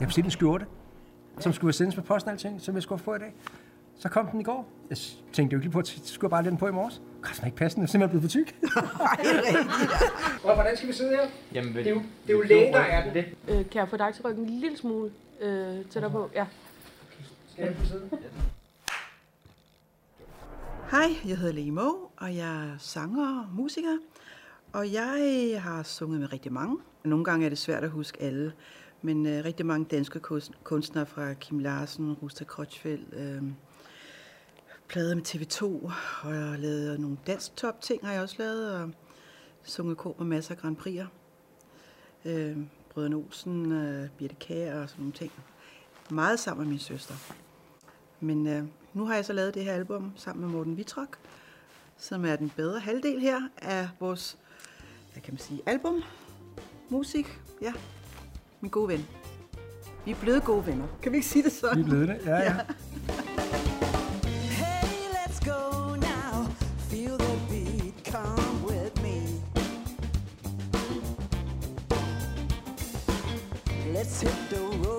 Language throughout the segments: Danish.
Jeg bestilte en skjorte, som skulle sendes med posten og alting, som jeg skulle få i dag. Så kom den i går. Jeg tænkte jo ikke lige på, at så skulle jeg bare lægge den på i morges. Det er ikke passende, jeg er simpelthen blevet for tyk. og hvordan skal vi sidde her? Jamen, Det er jo, det er jo lægen, der er den. det. Øh, kan jeg få dig til at rykke en lille smule øh, tættere på? Ja. Skal jeg kunne sidde? Hej, jeg hedder Lee Mo, og jeg er sanger og musiker. Og jeg har sunget med rigtig mange. Nogle gange er det svært at huske alle, men øh, rigtig mange danske kunstnere fra Kim Larsen, Rusta Krotschfeldt, øh, plader med TV2, og jeg har lavet nogle dansk top ting, har jeg også lavet, og sunget kor på masser af Grand Prix'er. Øh, Brøderne Olsen, øh, Birte Kær og sådan nogle ting. Meget sammen med min søster. Men øh, nu har jeg så lavet det her album sammen med Morten Vitrok, som er den bedre halvdel her af vores, hvad kan man sige, album. Musik, ja. Min gode ven. Vi er blevet gode venner. Kan vi ikke sige det Vi sådan? er blevet det. Ja, ja. Hey, let's go now. Feel the beat, come with me. Let's hit the road.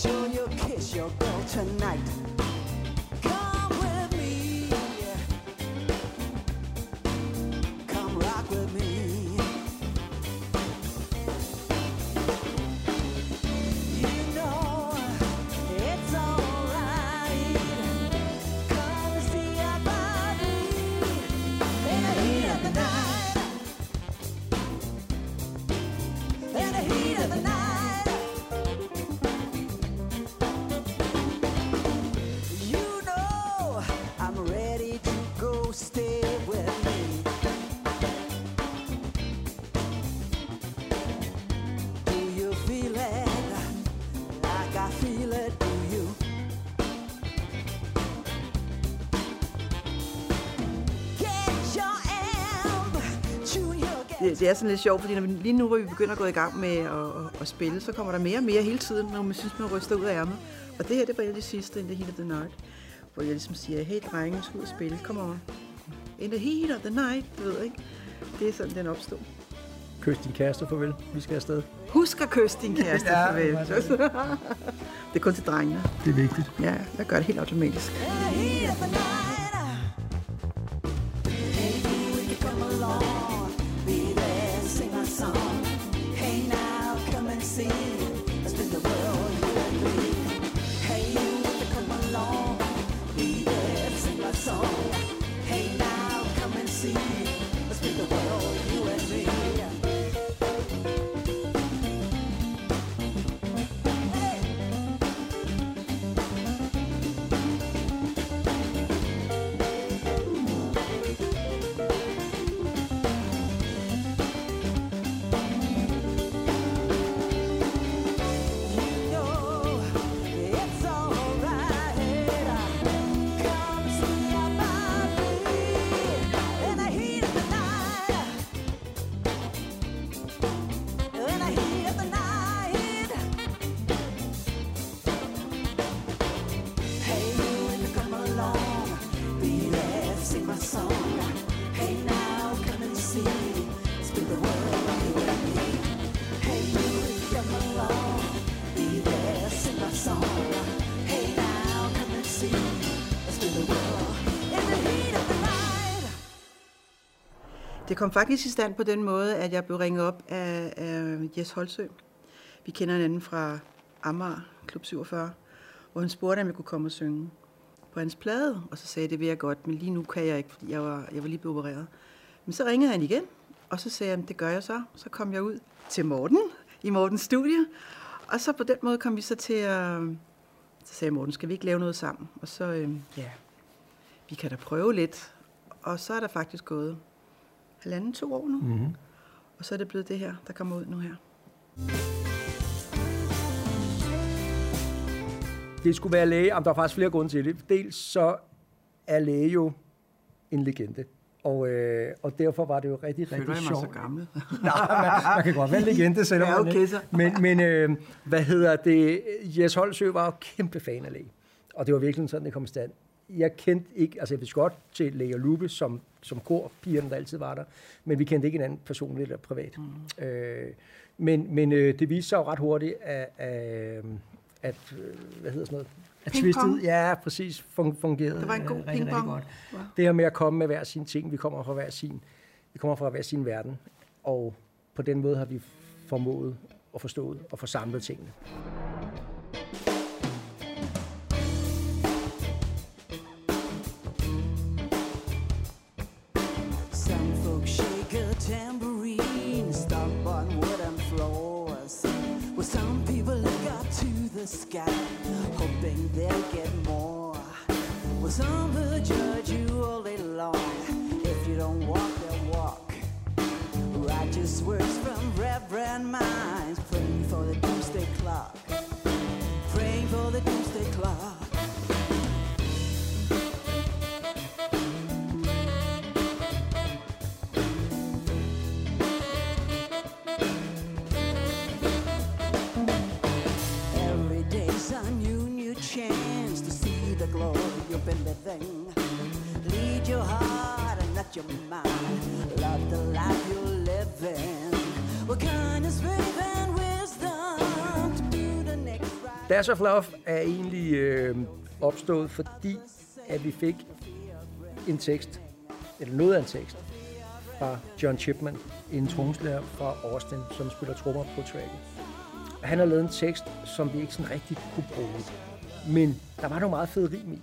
Sure you'll kiss your girl tonight. Det, det er sådan lidt sjovt, fordi når vi, lige nu, hvor vi begynder at gå i gang med at, at, at spille, så kommer der mere og mere hele tiden, når man synes, man ryster ud af ærmet. Og det her, det var et af de sidste, In the Heat of the Night, hvor jeg ligesom siger, hey drenge, vi skal ud og spille, kom on. In the Heat of the Night, du ved ikke? Det er sådan, den opstod. Kys din kæreste farvel. Vi skal afsted. Husk at kysse din kæreste, Ja, farvel. det Det er kun til drengene. Det er vigtigt. Ja, jeg gør det helt automatisk. In kom faktisk i stand på den måde, at jeg blev ringet op af, af Jes Holsø. Vi kender hinanden fra Amager, Klub 47, hvor hun spurgte, om jeg kunne komme og synge på hans plade. Og så sagde jeg, det vil jeg godt, men lige nu kan jeg ikke, fordi jeg var, jeg var lige blevet opereret. Men så ringede han igen, og så sagde han, det gør jeg så. Så kom jeg ud til Morten, i Mortens studie. Og så på den måde kom vi så til at... Så sagde Morten, skal vi ikke lave noget sammen? Og så, øh, ja, vi kan da prøve lidt. Og så er der faktisk gået halvanden, to år nu. Mm-hmm. Og så er det blevet det her, der kommer ud nu her. Det skulle være læge. Jamen, der er faktisk flere grunde til det. Dels så er læge jo en legende. Og, øh, og derfor var det jo rigtig, Føler rigtig jeg mig sjovt. så gammel? Nej, man, man kan godt være en legende, selvom Ja, man okay så. Men, men øh, hvad hedder det? Jes Holsø var jo kæmpe fan af læge. Og det var virkelig sådan, det kom i stand. Jeg kendte ikke, altså jeg vidste godt til Lea Lupe, som, som korpigerne, der altid var der, men vi kendte ikke hinanden personligt eller privat. Mm. Øh, men men øh, det viste sig jo ret hurtigt, at, at, at øh, hvad hedder sådan noget, at twistet, ja, præcis, fun- fungerede Det var en god øh, rigtig, rigtig godt. Ja. Det her med at komme med hver sin ting, vi kommer fra hver sin, vi kommer fra hver sin verden, og på den måde har vi formået at forstået og få samlet tingene. The sky, hoping they'll get more. Well, some will judge you all day long. If you don't walk, they'll walk. Righteous words from reverend minds, praying for the doomsday clock. Praying for the doomsday clock. Glory you've been living. Lead your heart and not your mind. Love the life you're living. What kindness, faith, and wisdom to do the next right. Dash of Love er egentlig øh, opstået, fordi at vi fik en tekst, eller noget af en tekst, fra John Chipman, en tromslærer fra Austin, som spiller trommer på tracket. Han har lavet en tekst, som vi ikke sådan rigtig kunne bruge. Men der var nogle meget fede rim i.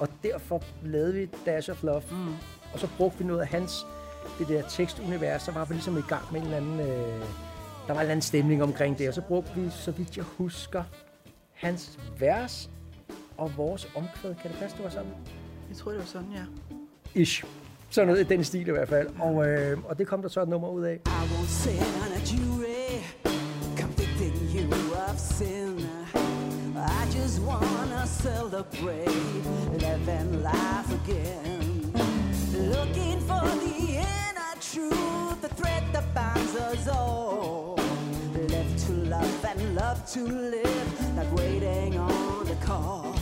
Og derfor lavede vi Dash of Love. Mm. Og så brugte vi noget af hans, det der tekstunivers, så var vi ligesom i gang med en eller anden, øh, der var en eller anden stemning omkring det. Og så brugte vi, så vidt jeg husker, hans vers og vores omkvæd. Kan det passe, det var sådan? Jeg tror, det var sådan, ja. Ish. Sådan noget i den stil i hvert fald. Og, øh, og det kom der så et nummer ud af. I won't sit on a jury wanna celebrate living life again. Looking for the inner truth, the thread that binds us all. Live to love and love to live, not waiting on the call,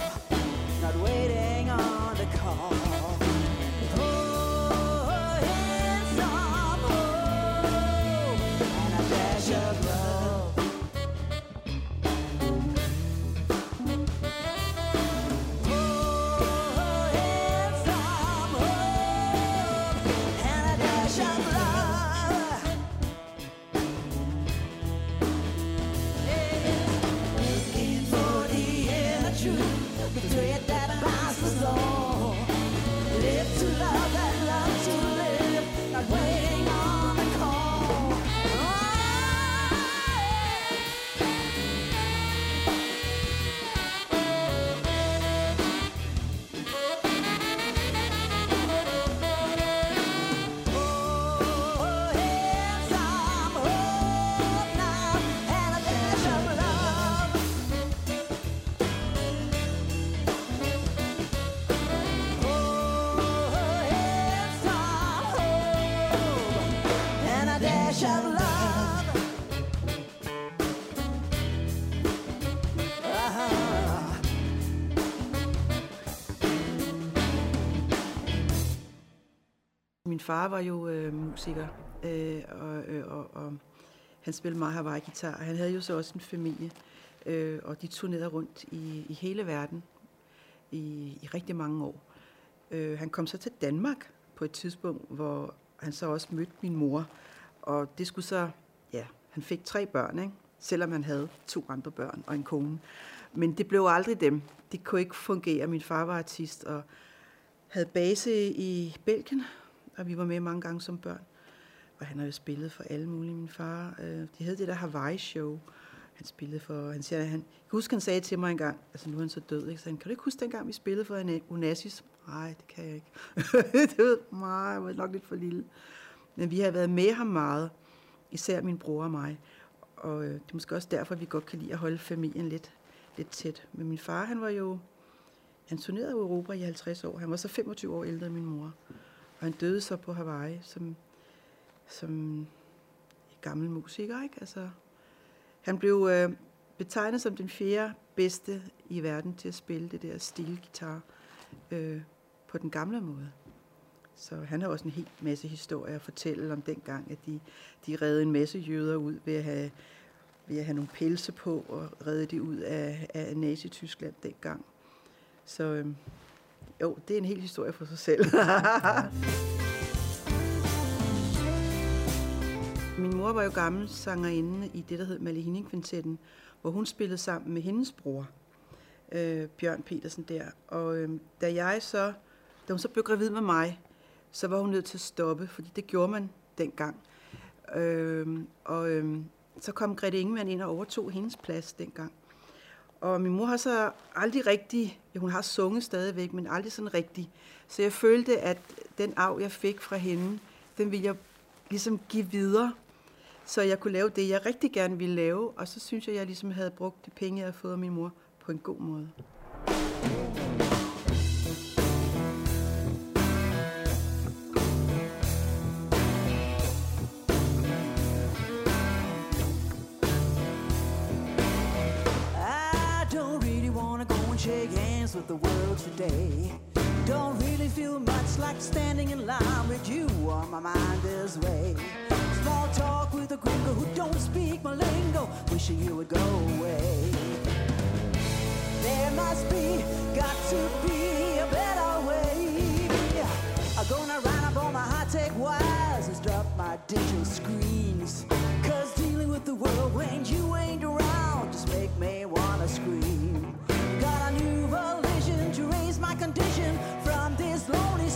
far var jo øh, musiker, øh, og, øh, og, og han spillede meget Hawaii-guitar. Han havde jo så også en familie, øh, og de turnerede rundt i, i hele verden i, i rigtig mange år. Øh, han kom så til Danmark på et tidspunkt, hvor han så også mødte min mor, og det skulle så, ja, han fik tre børn, ikke? selvom han havde to andre børn og en kone. Men det blev aldrig dem. Det kunne ikke fungere. Min far var artist og havde base i Belgien, og vi var med mange gange som børn. Og han har jo spillet for alle mulige. Min far, øh, de hed det der Hawaii-show. Han spillede for, han siger, han, jeg husker, han sagde til mig engang, altså nu er han så død, ikke? Så han, kan du ikke huske dengang, vi spillede for en Onassis? Nej, det kan jeg ikke. det ved mig, jeg var nok lidt for lille. Men vi har været med ham meget, især min bror og mig. Og øh, det er måske også derfor, vi godt kan lide at holde familien lidt, lidt tæt. Men min far, han var jo, han turnerede i Europa i 50 år. Han var så 25 år ældre end min mor. Og han døde så på Hawaii som, som gammel musiker, ikke? Altså, han blev øh, betegnet som den fjerde bedste i verden til at spille det der stilgitar øh, på den gamle måde. Så han har også en hel masse historier at fortælle om dengang, at de, de redde en masse jøder ud ved at have, ved at have nogle pelse på og redde de ud af, af Nazi-Tyskland dengang. Så øh, jo, det er en hel historie for sig selv. Min mor var jo gammel sangerinde i det, der hed Malihinin Kvintetten, hvor hun spillede sammen med hendes bror, øh, Bjørn Petersen der. Og øh, da jeg så, da hun så blev gravid med mig, så var hun nødt til at stoppe, fordi det gjorde man dengang. Øh, og øh, så kom Grete Ingemann ind og overtog hendes plads dengang. Og min mor har så aldrig rigtig, ja, hun har sunget stadigvæk, men aldrig sådan rigtig. Så jeg følte, at den arv, jeg fik fra hende, den ville jeg ligesom give videre, så jeg kunne lave det, jeg rigtig gerne ville lave. Og så synes jeg, jeg ligesom havde brugt de penge, jeg havde fået af min mor, på en god måde. With the world today. Don't really feel much like standing in line with you on my mind this way. Small talk with a gringo who don't speak my lingo, wishing you would go away. There must be, got to be a better way. I'm gonna run up on my high-tech wires and drop my digital screens. Cause dealing with the world when you ain't around just make me wanna scream. Condition from this lonely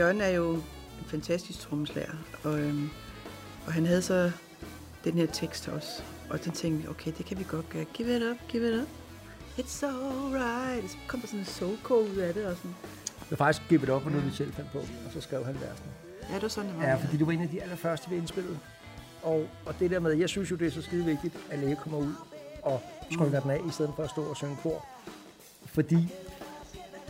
John er jo en fantastisk trommeslager, og, øhm, og han havde så den her tekst også. Og den tænkte vi, okay, det kan vi godt gøre. Give it up, give it up. It's alright. Så kom der sådan en soul ud af det. Og sådan. Det var faktisk Give It Up, og noget vi selv fandt på, og så skrev han versen. Ja, det var sådan, det var. Ja, fordi du var en af de allerførste, vi indspillede. Og, og det der med, jeg synes jo, det er så skide vigtigt, at læge kommer ud og trykker den af, i stedet for at stå og synge kor. Fordi,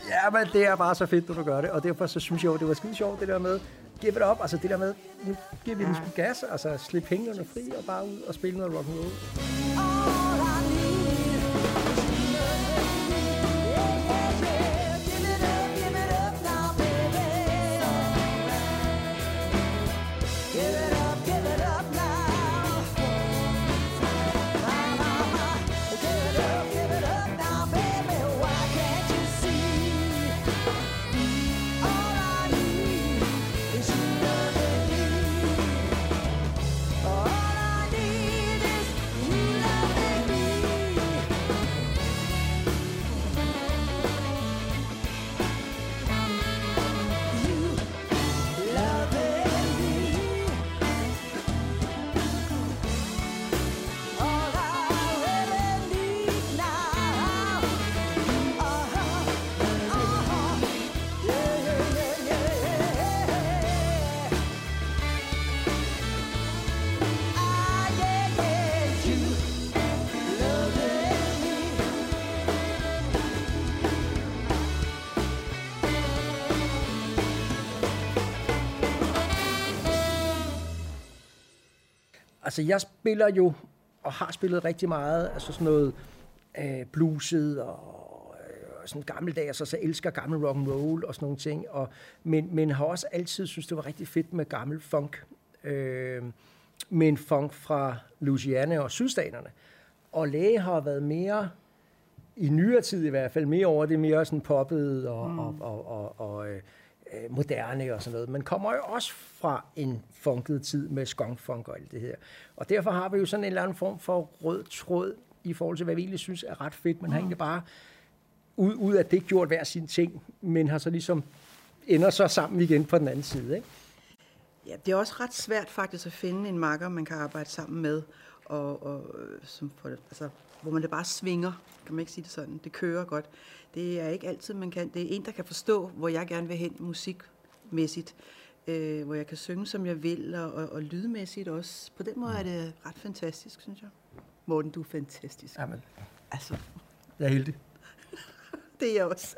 ja, men det er bare så fedt, når du gør det. Og derfor så synes jeg jo, det var skide sjovt, det der med, give it up, altså det der med, nu giver vi den sgu gas, altså slip hængerne fri og bare ud og spille noget rock and Altså, jeg spiller jo, og har spillet rigtig meget, altså sådan noget øh, bluset og øh, sådan gammeldags, og så elsker gammel rock and roll og sådan nogle ting. Og, men, men har også altid synes det var rigtig fedt med gammel funk. Øh, med en funk fra Louisiana og sydstaterne. Og læge har været mere, i nyere tid i hvert fald, mere over det mere sådan poppet og, mm. og, og, og, og øh, moderne og sådan noget. Men kommer jo også fra en funket tid med skunkfunk og alt det her. Og derfor har vi jo sådan en eller anden form for rød tråd i forhold til, hvad vi egentlig synes er ret fedt. Man har egentlig bare ud, ud af det gjort hver sin ting, men har så ligesom ender så sammen igen på den anden side. Ikke? Ja, det er også ret svært faktisk at finde en makker, man kan arbejde sammen med, og, og øh, som det, altså, hvor man det bare svinger, kan man ikke sige det sådan. Det kører godt. Det er ikke altid, man kan. Det er en, der kan forstå, hvor jeg gerne vil hen musikmæssigt, øh, hvor jeg kan synge, som jeg vil, og, og, og lydmæssigt også. På den måde er det ret fantastisk, synes jeg. Morten, du er fantastisk. Jamen, Altså, jeg er heldig. det er jeg også.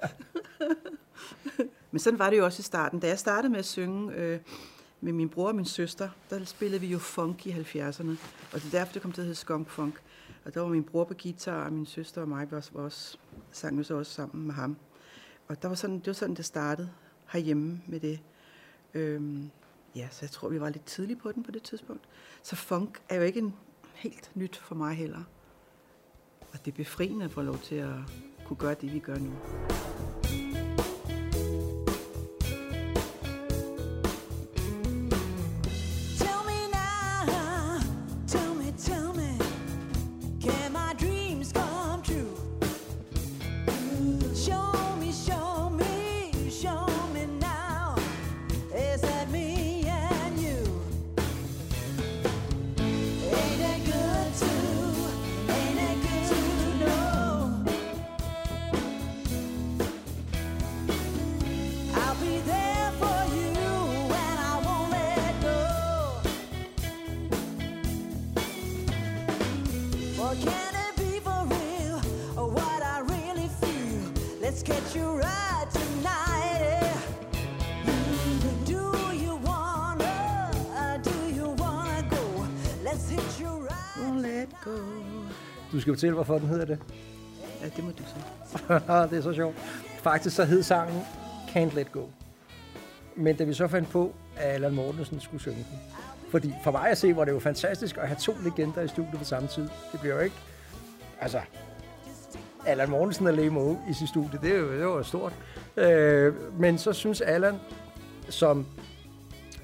Men sådan var det jo også i starten. Da jeg startede med at synge øh, med min bror og min søster, der spillede vi jo funk i 70'erne. Og det er derfor, det kom til at hedde skunk funk. Og der var min bror på guitar, og min søster og mig var også, var også sang vi så også sammen med ham. Og der var sådan, det var sådan, det startede herhjemme med det. Øhm, ja, så jeg tror, vi var lidt tidligt på den på det tidspunkt. Så funk er jo ikke en helt nyt for mig heller. Og det er befriende at få lov til at kunne gøre det, vi gør nu. Du skal fortælle, hvorfor den hedder det. Ja, det må du så. det er så sjovt. Faktisk så hed sangen Can't Let Go. Men da vi så fandt på, at Allan Mortensen skulle synge den. Fordi for mig at se, var det jo fantastisk at have to legender i studiet på samme tid. Det bliver jo ikke... Altså, Allan Mortensen og Lemo i sit studie, det, er jo, det var stort. Øh, men så synes Allan, som,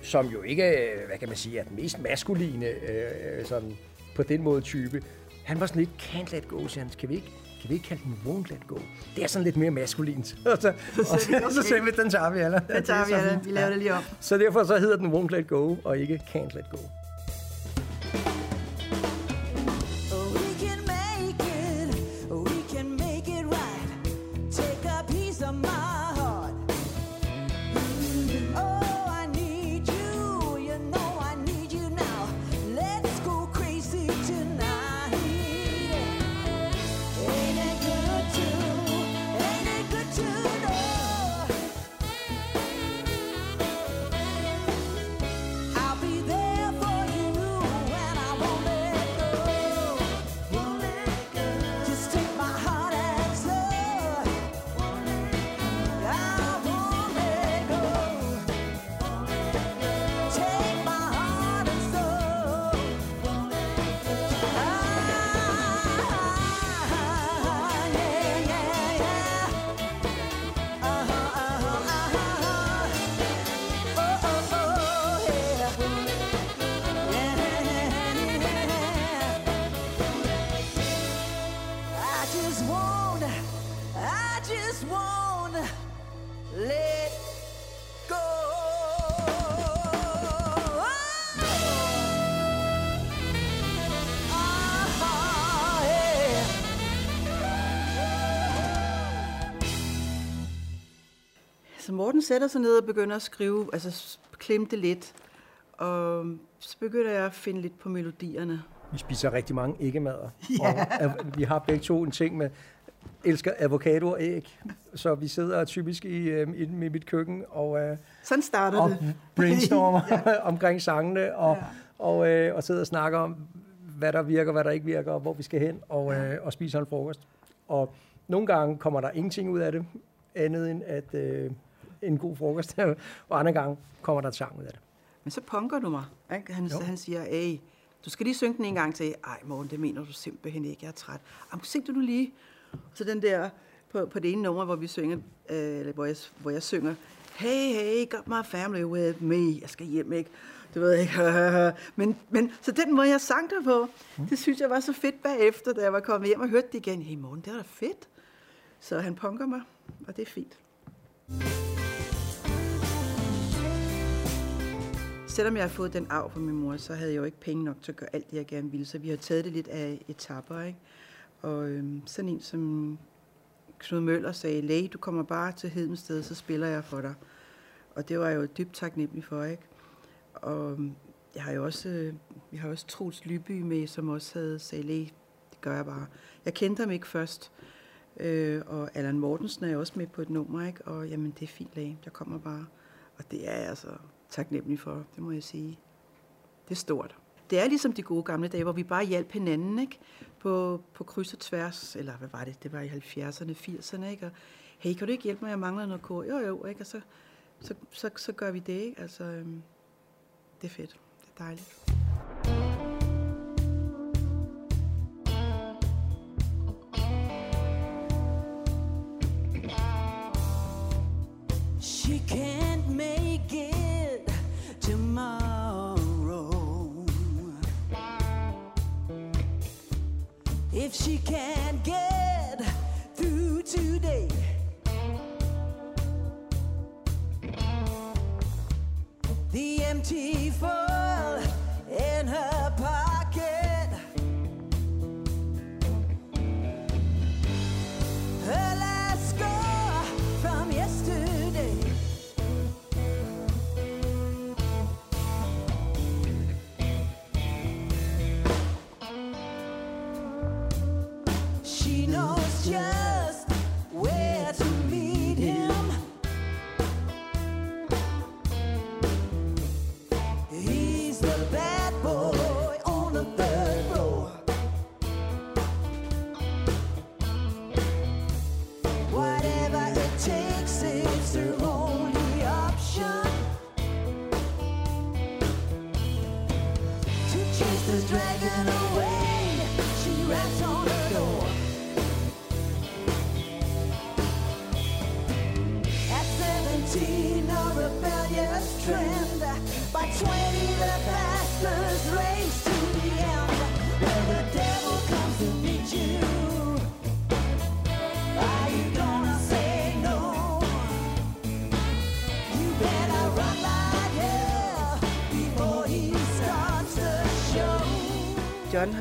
som jo ikke, øh, hvad kan man sige, er den mest maskuline øh, sådan, på den måde type, han var sådan lidt, can't let go, siger han. Kan vi ikke, kan vi ikke kalde den won't let go? Det er sådan lidt mere maskulint. og så, og så, og så sagde vi, den tager vi, Allan. Den tager vi, er fint. Vi laver det lige om. Så derfor så hedder den won't let go, og ikke can't let go. Så Morten sætter sig ned og begynder at skrive, altså klemte lidt. Og så begynder jeg at finde lidt på melodierne. Vi spiser rigtig mange ikke-mader. Ja. Og vi har begge to en ting med, elsker avocado og æg. Så vi sidder typisk i, øh, i mit køkken og, øh, Sådan starter og det. brainstormer omkring sangene og, ja. og, øh, og sidder og snakker om, hvad der virker, hvad der ikke virker, og hvor vi skal hen, og, øh, og spiser en frokost. Og nogle gange kommer der ingenting ud af det, andet end at øh, en god frokost, og andre gange kommer der sang ud af det. Men så punker du mig. Ikke? Han, Jo. han siger, hey, du skal lige synge den en gang til. Ej, morgen, det mener du simpelthen ikke. Jeg er træt. Jamen, syng du lige. Så den der, på, på det ene nummer, hvor vi synger, øh, hvor jeg, hvor jeg synger, hey, hey, got my family with me. Jeg skal hjem, ikke? Du ved ikke. men, men, så den måde, jeg sang der på, det synes jeg var så fedt bagefter, da jeg var kommet hjem og hørte det igen. Hey, morgen, det var da fedt. Så han punker mig, og det er fint. Selvom jeg har fået den arv fra min mor, så havde jeg jo ikke penge nok til at gøre alt det, jeg gerne ville. Så vi har taget det lidt af etapper, ikke? Og øhm, sådan en som Knud Møller sagde, læge, du kommer bare til Hedensted, så spiller jeg for dig. Og det var jeg jo dybt taknemmelig for, ikke? Og øhm, jeg har jo også, øh, vi har også Troels Lyby med, som også havde sagde, læge, det gør jeg bare. Jeg kendte ham ikke først, øh, og Allan Mortensen er jo også med på et nummer, ikke? Og jamen, det er fint, læge, jeg kommer bare. Og det er altså taknemmelig for, det må jeg sige. Det er stort. Det er ligesom de gode gamle dage, hvor vi bare hjalp hinanden, ikke? På, på kryds og tværs, eller hvad var det? Det var i 70'erne, 80'erne, ikke? Og, hey, kan du ikke hjælpe mig? Jeg mangler noget kor. Jo, jo, ikke? Og så, så, så, så gør vi det, ikke? Altså, øhm, det er fedt. Det er dejligt. If she can't get through today, the empty foil just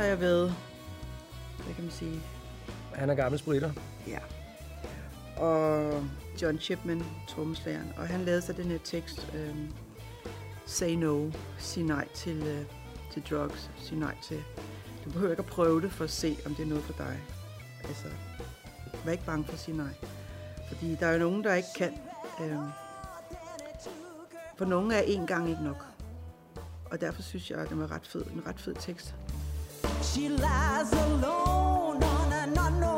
jeg været, hvad kan man sige, Han er gammel spritter. Ja. Og John Chipman, trommeslageren, og han lavede så den her tekst, øhm, Say no, sig nej til, øh, til drugs, sig nej til... Du behøver ikke at prøve det for at se, om det er noget for dig. Altså, vær ikke bange for at sige nej. Fordi der er jo nogen, der ikke kan. Øhm, for nogle er en gang ikke nok. Og derfor synes jeg, at det var ret fed, en ret fed tekst. She lies alone on an unknown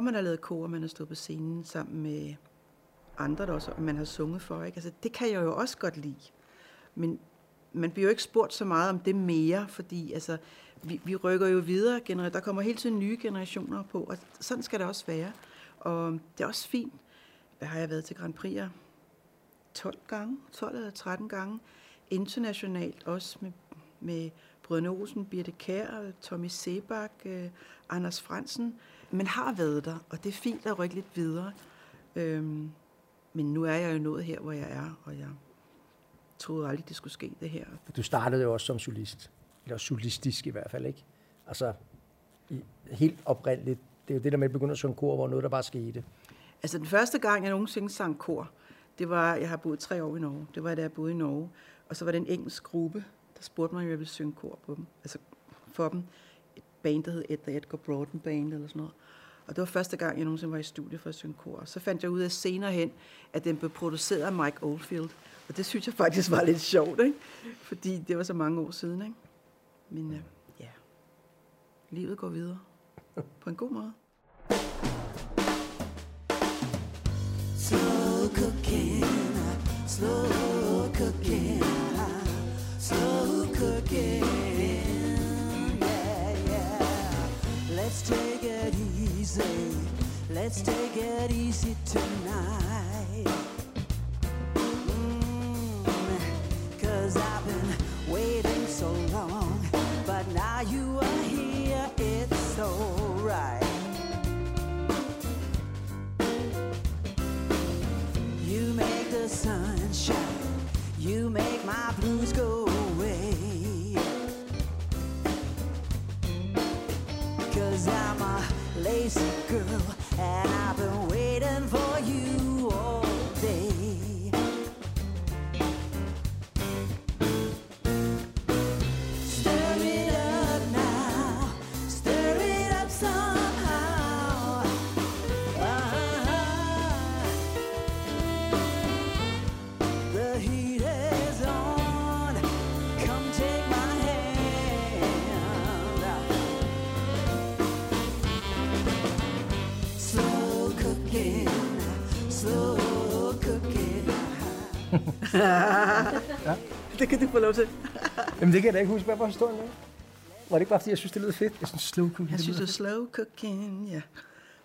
Når man har lavet kor, og man har stået på scenen sammen med andre, der også, man har sunget for, ikke? Altså, det kan jeg jo også godt lide. Men man bliver jo ikke spurgt så meget om det mere, fordi altså, vi, vi rykker jo videre. Gener- der kommer hele tiden nye generationer på, og sådan skal det også være. Og det er også fint. Hvad har jeg været til Grand Prix'er? 12 gange, 12 eller 13 gange. Internationalt også med, med Brødrene Olsen, Birte Kær, Tommy Sebak, øh, Anders Fransen. Man har været der, og det er fint at rykke lidt videre. Øhm, men nu er jeg jo nået her, hvor jeg er, og jeg troede aldrig, det skulle ske, det her. Du startede jo også som solist. Eller solistisk i hvert fald, ikke? Altså, i, helt oprindeligt. Det er jo det der med at begynde at synge kor, hvor noget der bare skete. Altså den første gang, jeg nogensinde sang kor, det var, jeg har boet tre år i Norge. Det var, da jeg boede i Norge. Og så var det en engelsk gruppe, der spurgte mig, om jeg ville synge kor på dem. Altså for dem. Et band, der hed Edgar Edgar Broughton Band eller sådan noget. Og det var første gang, jeg nogensinde var i studie for at synge kor. Så fandt jeg ud af senere hen, at den blev produceret af Mike Oldfield. Og det synes jeg faktisk var lidt sjovt, ikke? Fordi det var så mange år siden, ikke? Men øh, ja, livet går videre. På en god måde. Slow cooking, slow cooking, slow cooking. Let's take it easy. Let's take it easy tonight. Mm, Cause I've been Det kan du få lov til. Jamen det kan jeg da ikke huske. Hvad var historien med? Var det ikke bare, fordi jeg synes, det lød fedt? Jeg synes, slow cooking, Jeg det synes, lyder det er slow cooking, ja.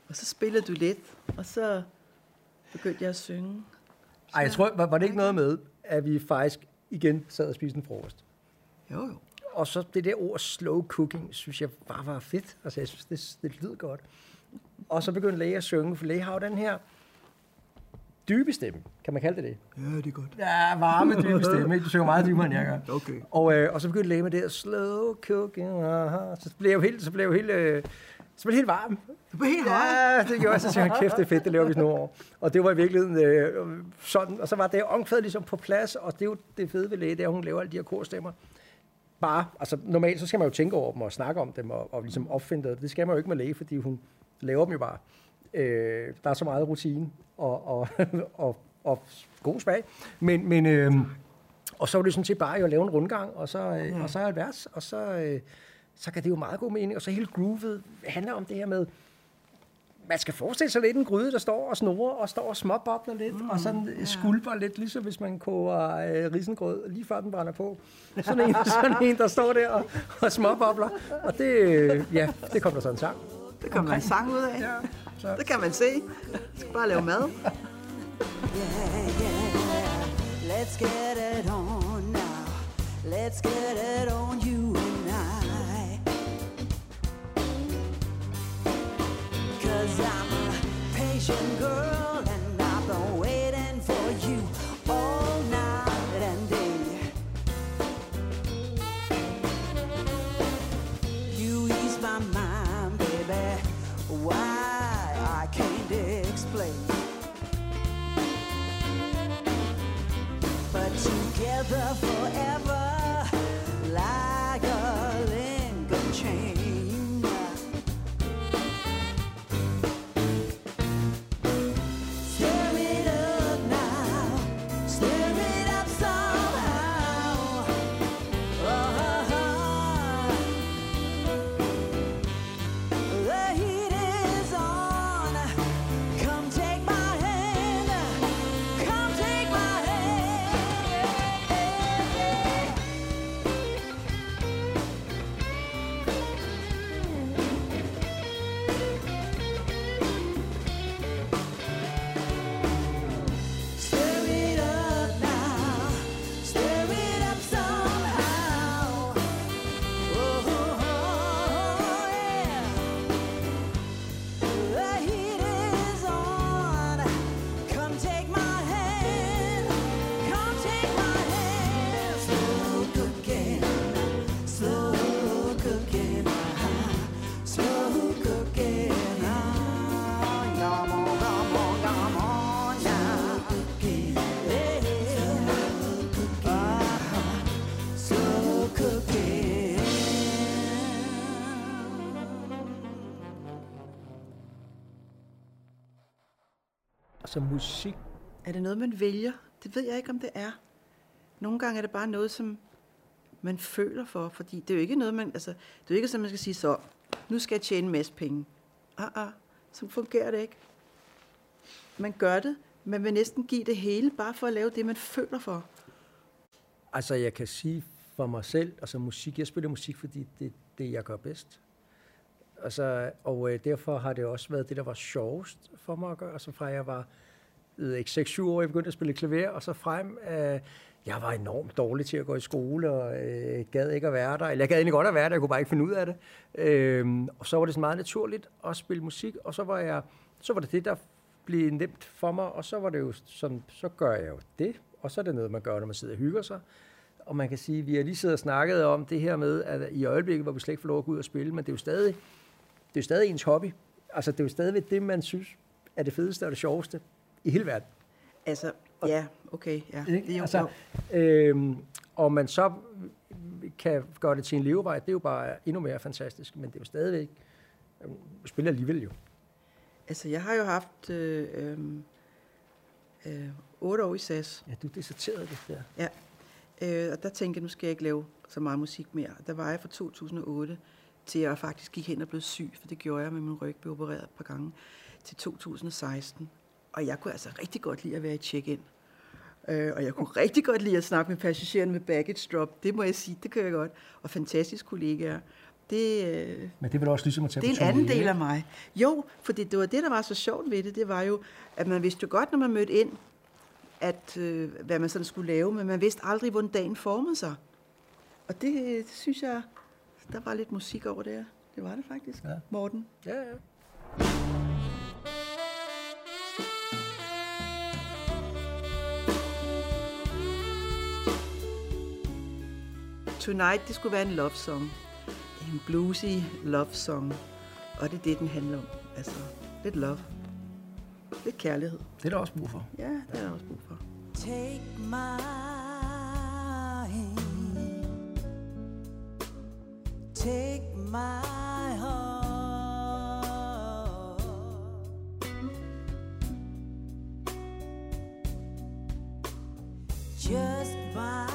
Og så spillede du lidt, og så begyndte jeg at synge. Ej, jeg tror, var, var det ikke noget med, at vi faktisk igen sad og spiste en frokost? Jo, jo. Og så det der ord slow cooking, synes jeg bare var fedt. Altså, jeg synes, det, det lyder godt. Og så begyndte Læge at synge, for Læge har jo den her dybe stemme. Kan man kalde det det? Ja, det er godt. Ja, varme dybe stemme. Du synger meget dybere, end jeg gør. Okay. Og, øh, og så begyndte Læge med det her slow cooking. Aha. Så blev jeg jo helt, så blev jeg jo helt, øh, så blev jeg helt varm. Du blev helt høj. Ja, det gjorde jeg. Så tænkte jeg, kæft, det er fedt, det laver vi sådan år. Og det var i virkeligheden øh, sådan. Og så var det omkvædet ligesom på plads, og det er jo det fede ved læge, det er, at hun laver alle de her korstemmer. Bare, altså normalt, så skal man jo tænke over dem og snakke om dem og, og ligesom opfinde det. Det skal man jo ikke med læge, fordi hun laver dem jo bare. Øh, der er så meget rutine og, og, og, og god smag. Men, men øh, og så var det sådan set bare at lave en rundgang, og så, øh, og så er et vers, og så, øh, så kan det jo meget god mening. Og så hele groovet handler om det her med, man skal forestille sig lidt en gryde, der står og snorer, og står og småbobler lidt, mm, og sådan yeah. skulper lidt, ligesom hvis man koger øh, risengrød, lige før den brænder på. Sådan en, sådan en der står der og, og småbobler. Og det, øh, ja, det kom der sådan en sang. Det kom der en sang ud af. Ja, så. Det kan man se. Du skal bare lave mad. Yeah, yeah. Let's get it on now. Let's get it on, you and I. Cause I'm a patient girl Altså musik, Er det noget, man vælger? Det ved jeg ikke, om det er. Nogle gange er det bare noget, som man føler for, fordi det er jo ikke noget, man, altså, det er jo ikke sådan, man skal sige så, nu skal jeg tjene en masse penge. Ah, ah, så fungerer det ikke. Man gør det, man vil næsten give det hele, bare for at lave det, man føler for. altså jeg kan sige for mig selv, altså musik, jeg spiller musik, fordi det er det, jeg gør bedst. Altså, og øh, derfor har det også været det, der var sjovest for mig at gøre. Altså fra jeg var jeg ved ikke, 6-7 år, jeg begyndte at spille klaver, og så frem, øh, jeg var enormt dårlig til at gå i skole, og øh, gad ikke at være der. Eller jeg gad egentlig godt at være der, jeg kunne bare ikke finde ud af det. Øh, og så var det sådan meget naturligt at spille musik, og så var, jeg, så var det det, der blev nemt for mig, og så var det jo sådan, så gør jeg jo det, og så er det noget, man gør, når man sidder og hygger sig. Og man kan sige, vi har lige siddet og snakket om det her med, at i øjeblikket, hvor vi slet ikke får lov at gå ud og spille, men det er jo stadig, det er jo stadig ens hobby. Altså, det er jo stadigvæk det, man synes er det fedeste og det sjoveste i hele verden. Altså, ja, okay, ja. Ikke? Det er jo, altså, øhm, og man så kan gøre det til en levevej, det er jo bare endnu mere fantastisk, men det er jo stadigvæk, øhm, du spiller alligevel jo. altså, jeg har jo haft øh, øh, øh, otte år i SAS, Ja, du disserterede det der. Ja, øh, og der tænkte jeg, nu skal jeg ikke lave så meget musik mere. Der var jeg fra 2008 til jeg faktisk gik hen og blev syg, for det gjorde jeg med min ryg, blev opereret et par gange, til 2016. Og jeg kunne altså rigtig godt lide at være i check-in. Øh, og jeg kunne rigtig godt lide at snakke med passagererne med baggage drop. Det må jeg sige, det kan jeg godt. Og fantastiske kollegaer. Det, øh, Men det vil også ligesom at tage det er en anden del af mig. Jo, for det, det var det, der var så sjovt ved det. Det var jo, at man vidste jo godt, når man mødte ind, at, øh, hvad man sådan skulle lave, men man vidste aldrig, hvordan dagen formede sig. Og det, det synes jeg, der var lidt musik over det. Det var det faktisk, ja. Morten. Ja, ja. Tonight, det skulle være en love song. En bluesy love song. Og det er det, den handler om. Altså, lidt love. Lidt kærlighed. Det er der også brug for. Ja, det er der også brug for. Take my hand. Take my heart. Just my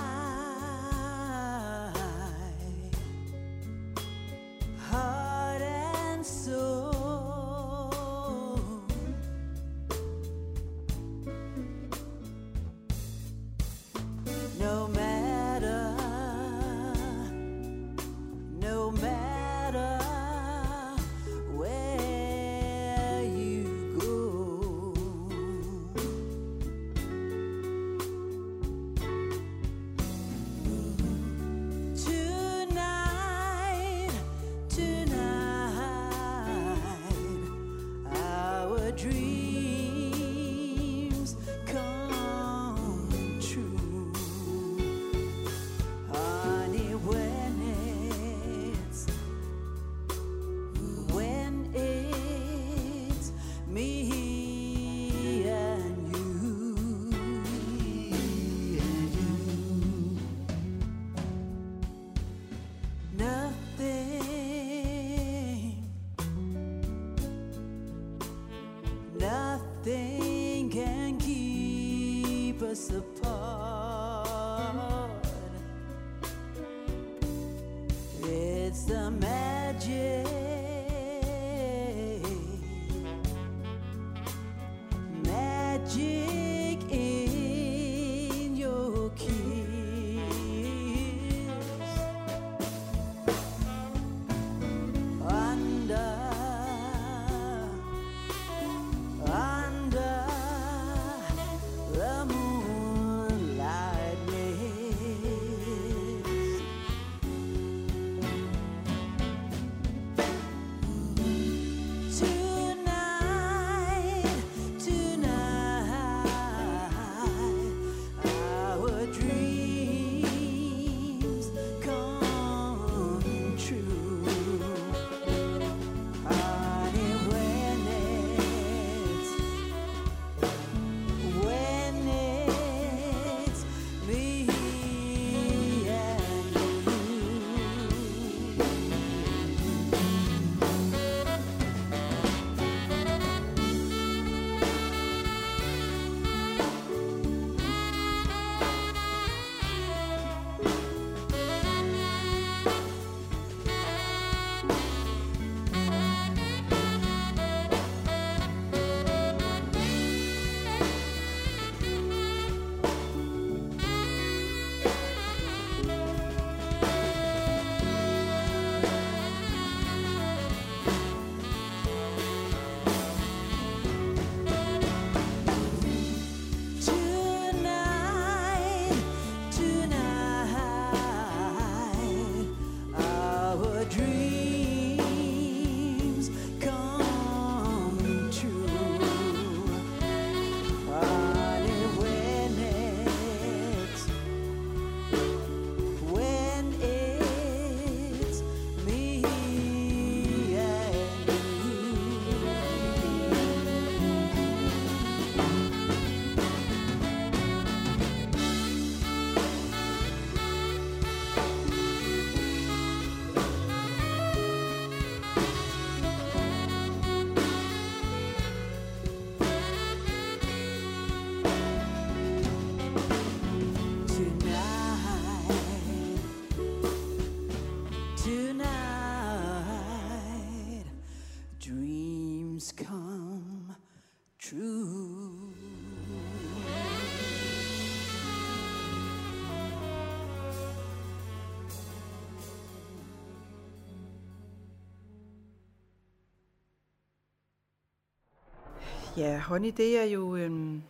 Ja, Honey, det er jo... Øhm,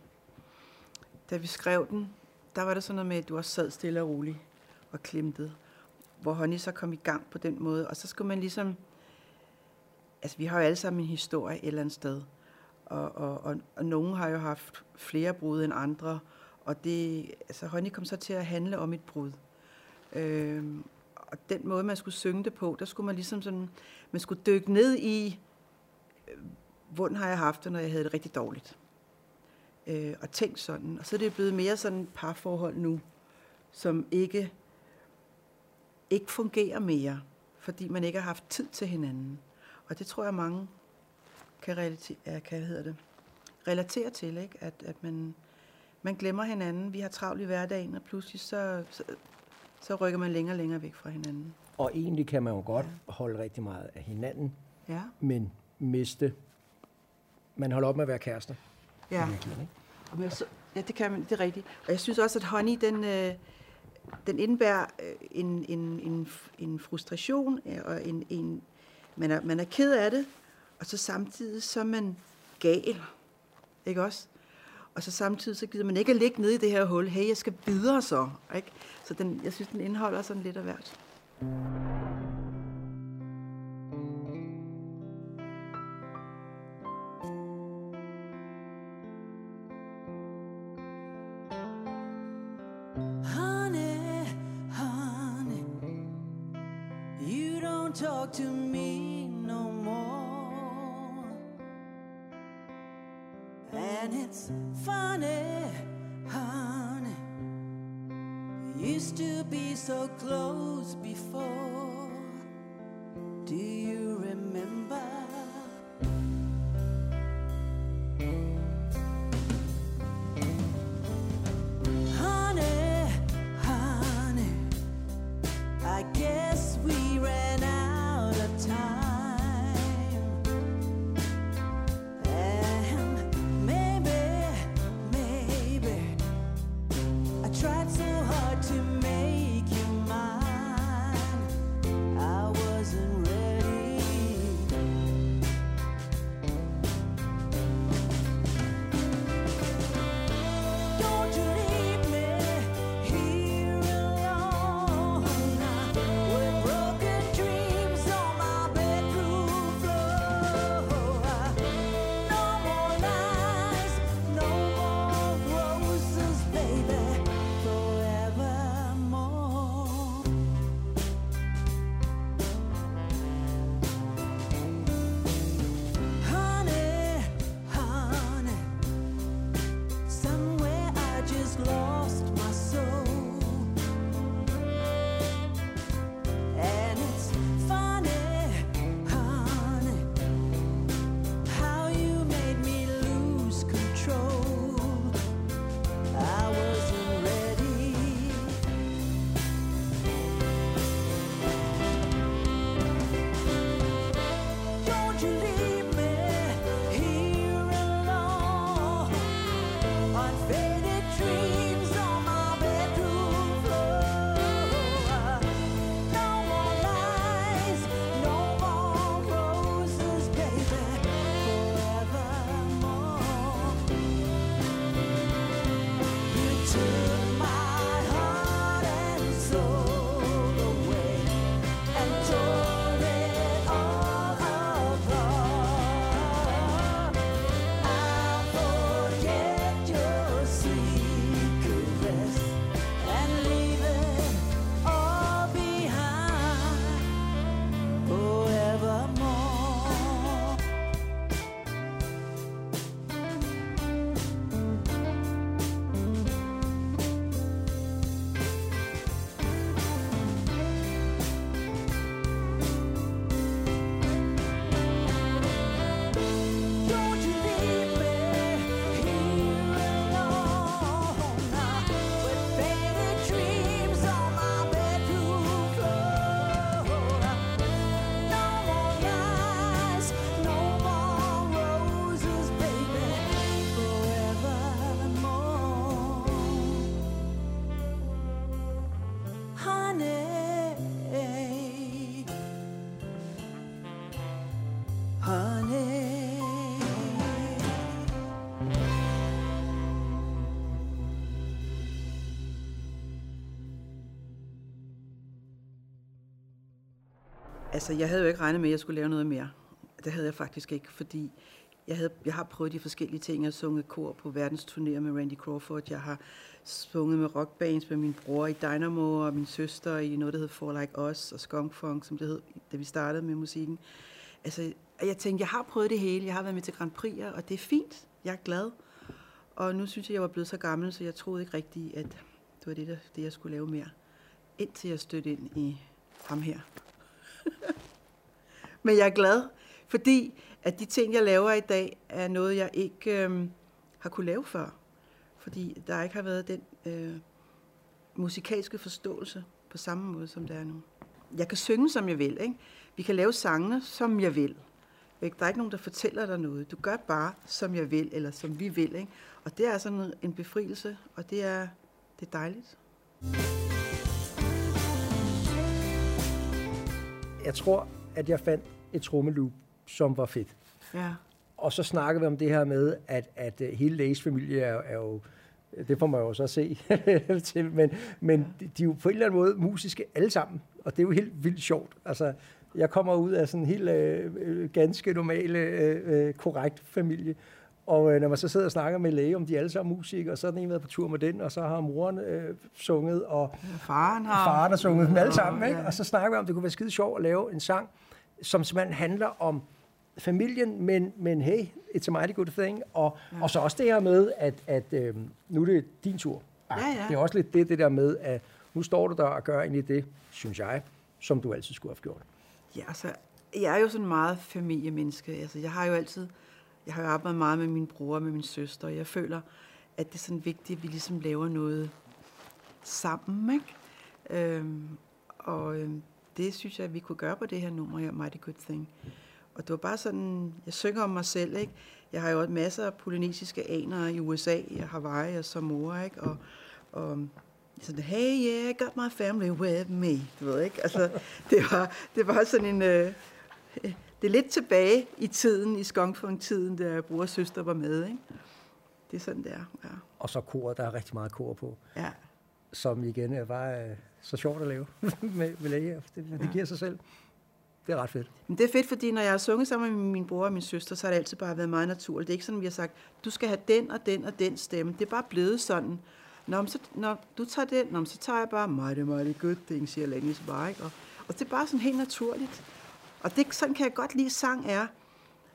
da vi skrev den, der var det sådan noget med, at du også sad stille og roligt og klemtede. Hvor Honey så kom i gang på den måde. Og så skulle man ligesom... Altså, vi har jo alle sammen en historie et eller andet sted. Og, og, og, og nogen har jo haft flere brud end andre. Og det, altså, Honey kom så til at handle om et brud. Øhm, og den måde, man skulle synge det på, der skulle man ligesom sådan... Man skulle dykke ned i, hvordan har jeg haft det, når jeg havde det rigtig dårligt. Øh, og tænkt sådan. Og så er det blevet mere sådan et parforhold nu, som ikke, ikke fungerer mere, fordi man ikke har haft tid til hinanden. Og det tror jeg, mange kan relatere, ja, kan, hvad hedder det, relatere til, ikke? At, at man, man glemmer hinanden. Vi har travlt i hverdagen, og pludselig så, så, så rykker man længere og længere væk fra hinanden. Og egentlig kan man jo godt holde rigtig meget af hinanden, Ja. men miste... Man holder op med at være kærester. Ja. ikke? Og så, ja, det kan man, det er rigtigt. Og jeg synes også, at honey, den, øh, den indebærer øh, en, en, en, en frustration, øh, og en, en, man, er, man er ked af det, og så samtidig så er man gal, ikke også? Og så samtidig så gider man ikke at ligge nede i det her hul. Hey, jeg skal videre så, ikke? Så den, jeg synes, den indeholder sådan lidt af hvert. Altså, jeg havde jo ikke regnet med, at jeg skulle lave noget mere. Det havde jeg faktisk ikke, fordi jeg, havde, jeg har prøvet de forskellige ting. Jeg har sunget kor på verdensturnéer med Randy Crawford. Jeg har sunget med rockbands med min bror i Dynamo og min søster i noget, der hed For Like Us og Skunk Funk, som det hed, da vi startede med musikken. Altså, jeg tænkte, jeg har prøvet det hele. Jeg har været med til Grand Prix, og det er fint. Jeg er glad. Og nu synes jeg, jeg var blevet så gammel, så jeg troede ikke rigtigt, at det var det, der, det jeg skulle lave mere. Indtil jeg stødte ind i ham her. Men jeg er glad, fordi at de ting, jeg laver i dag, er noget, jeg ikke øh, har kunne lave før. Fordi der ikke har været den øh, musikalske forståelse på samme måde, som det er nu. Jeg kan synge, som jeg vil. Ikke? Vi kan lave sange, som jeg vil. Ikke? Der er ikke nogen, der fortæller dig noget. Du gør bare, som jeg vil, eller som vi vil. Ikke? Og det er sådan en befrielse, og det er, det er dejligt. Jeg tror, at jeg fandt et trommeloop, som var fedt. Ja. Og så snakkede vi om det her med, at, at øh, hele Lays familie er, er jo, det får man jo så se, til, men, men de er jo på en eller anden måde musiske alle sammen, og det er jo helt vildt sjovt. Altså, jeg kommer ud af sådan en helt øh, øh, ganske normale, øh, øh, korrekt familie, og øh, når man så sidder og snakker med læge om de alle sammen musikere, så er den ene været på tur med den, og så har moren øh, sunget, og Faren har... faren har sunget dem alle sammen, ikke? Ja. Og så snakker vi om, at det kunne være skide sjovt at lave en sang, som simpelthen handler om familien, men, men hey, it's a mighty good thing. Og, ja. og så også det her med, at, at øh, nu er det din tur. Ja, ja. Det er også lidt det, det der med, at nu står du der og gør egentlig det, synes jeg, som du altid skulle have gjort. Ja, altså, jeg er jo sådan meget familiemenneske. Altså, jeg har jo altid, jeg har jo arbejdet meget med min bror og med min søster, og jeg føler, at det er sådan vigtigt, at vi ligesom laver noget sammen, ikke? Øhm, og øhm, det synes jeg, at vi kunne gøre på det her nummer her, Mighty Good Thing. Og det var bare sådan, jeg synger om mig selv, ikke? Jeg har jo også masser af polynesiske aner i USA, i Hawaii og Samoa, ikke? Og, og sådan, hey yeah, I got my family with me, du ved ikke? Altså, det var, det var sådan en, øh, det er lidt tilbage i tiden, i skunkfunk-tiden, da bror og søster var med, ikke? Det er sådan, det er, ja. Og så kor, der er rigtig meget kor på, ja. som igen er bare øh, så sjovt at lave med, med læger. Det, det giver sig selv. Det er ret fedt. Men det er fedt, fordi når jeg har sunget sammen med min bror og min søster, så har det altid bare været meget naturligt. Det er ikke sådan, at vi har sagt, du skal have den og den og den stemme. Det er bare blevet sådan. Når, så, når du tager den, når, så tager jeg bare mighty, mighty good thing, siger Lennis bare. Ikke? Og, og det er bare sådan helt naturligt. Og det, sådan kan jeg godt lide, sang er.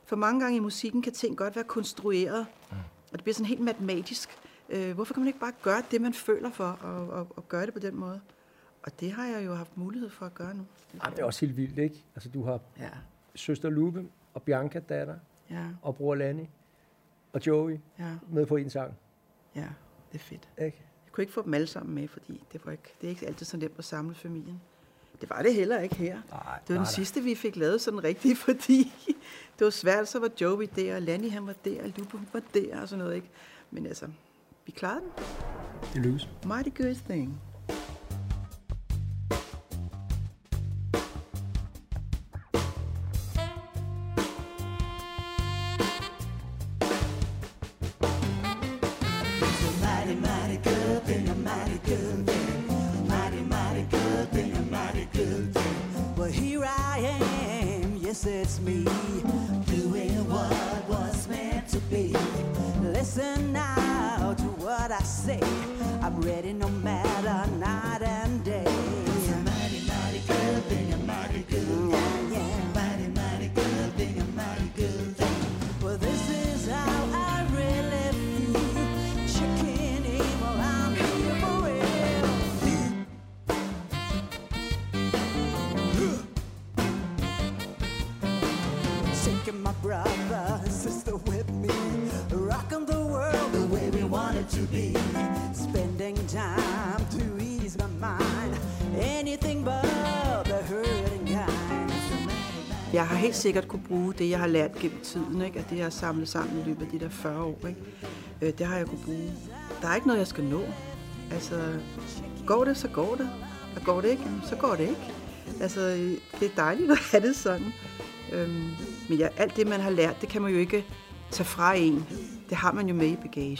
For mange gange i musikken kan ting godt være konstrueret. Mm. Og det bliver sådan helt matematisk. Øh, hvorfor kan man ikke bare gøre det, man føler for, og, og, og gøre det på den måde? Og det har jeg jo haft mulighed for at gøre nu. Ej, det er også helt vildt, ikke? Altså, du har Ja, søster Lube og Bianca, datter, ja, og bror Lanny og Joey ja, med på en sang. ja. Det er fedt. Ikke? Jeg kunne ikke få dem alle sammen med, fordi det, var ikke, det er ikke altid så nemt at samle familien. Det var det heller ikke her. Nej, Det var nej, den nej. sidste, vi fik lavet sådan rigtigt, fordi det var svært. Så var Joey der, og Lanny han var der, og Lupe var der og sådan noget. Ikke? Men altså, vi klarede den. Det lykkes. Mighty good thing. It's me, doing what was meant to be. Listen now to what I say. I'm ready no matter helt sikkert kunne bruge det, jeg har lært gennem tiden, ikke? at det, jeg har samlet sammen i løbet af de der 40 år. Ikke? Øh, det har jeg kunne bruge. Der er ikke noget, jeg skal nå. Altså, går det, så går det. Og går det ikke, så går det ikke. Altså, det er dejligt at have det sådan. Øhm, men ja, alt det, man har lært, det kan man jo ikke tage fra en. Det har man jo med i bagagen.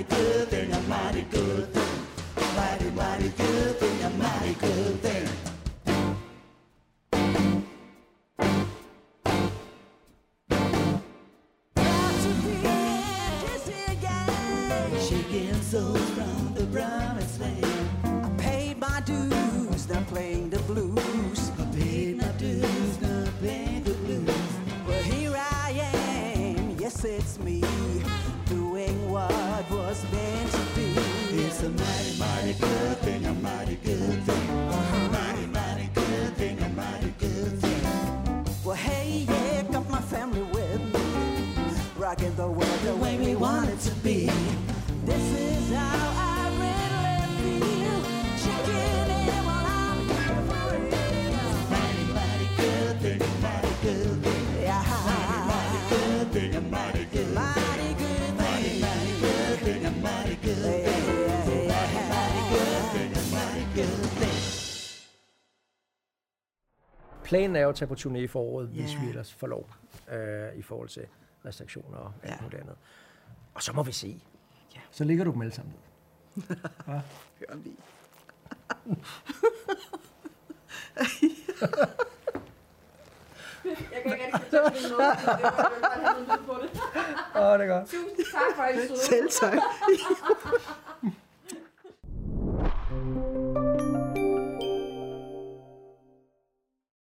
mighty good thing, a mighty good thing. A mighty, mighty good thing, a mighty good thing. Shaking souls from the promised land. I paid my dues, now playing It's a mighty, mighty good thing, Planen er jo at tage på turné i foråret, yeah. hvis vi ellers får lov, øh, i forhold til restriktioner og alt Ja. muligt andet. Og så må vi se. Ja. Så ligger du dem alle sammen ned. Hør vi. Jeg kan ikke rigtig fortælle det noget, men det var, jeg vil bare have noget på det. Åh, det er godt. Tusind tak for, at I stod. Selv tak.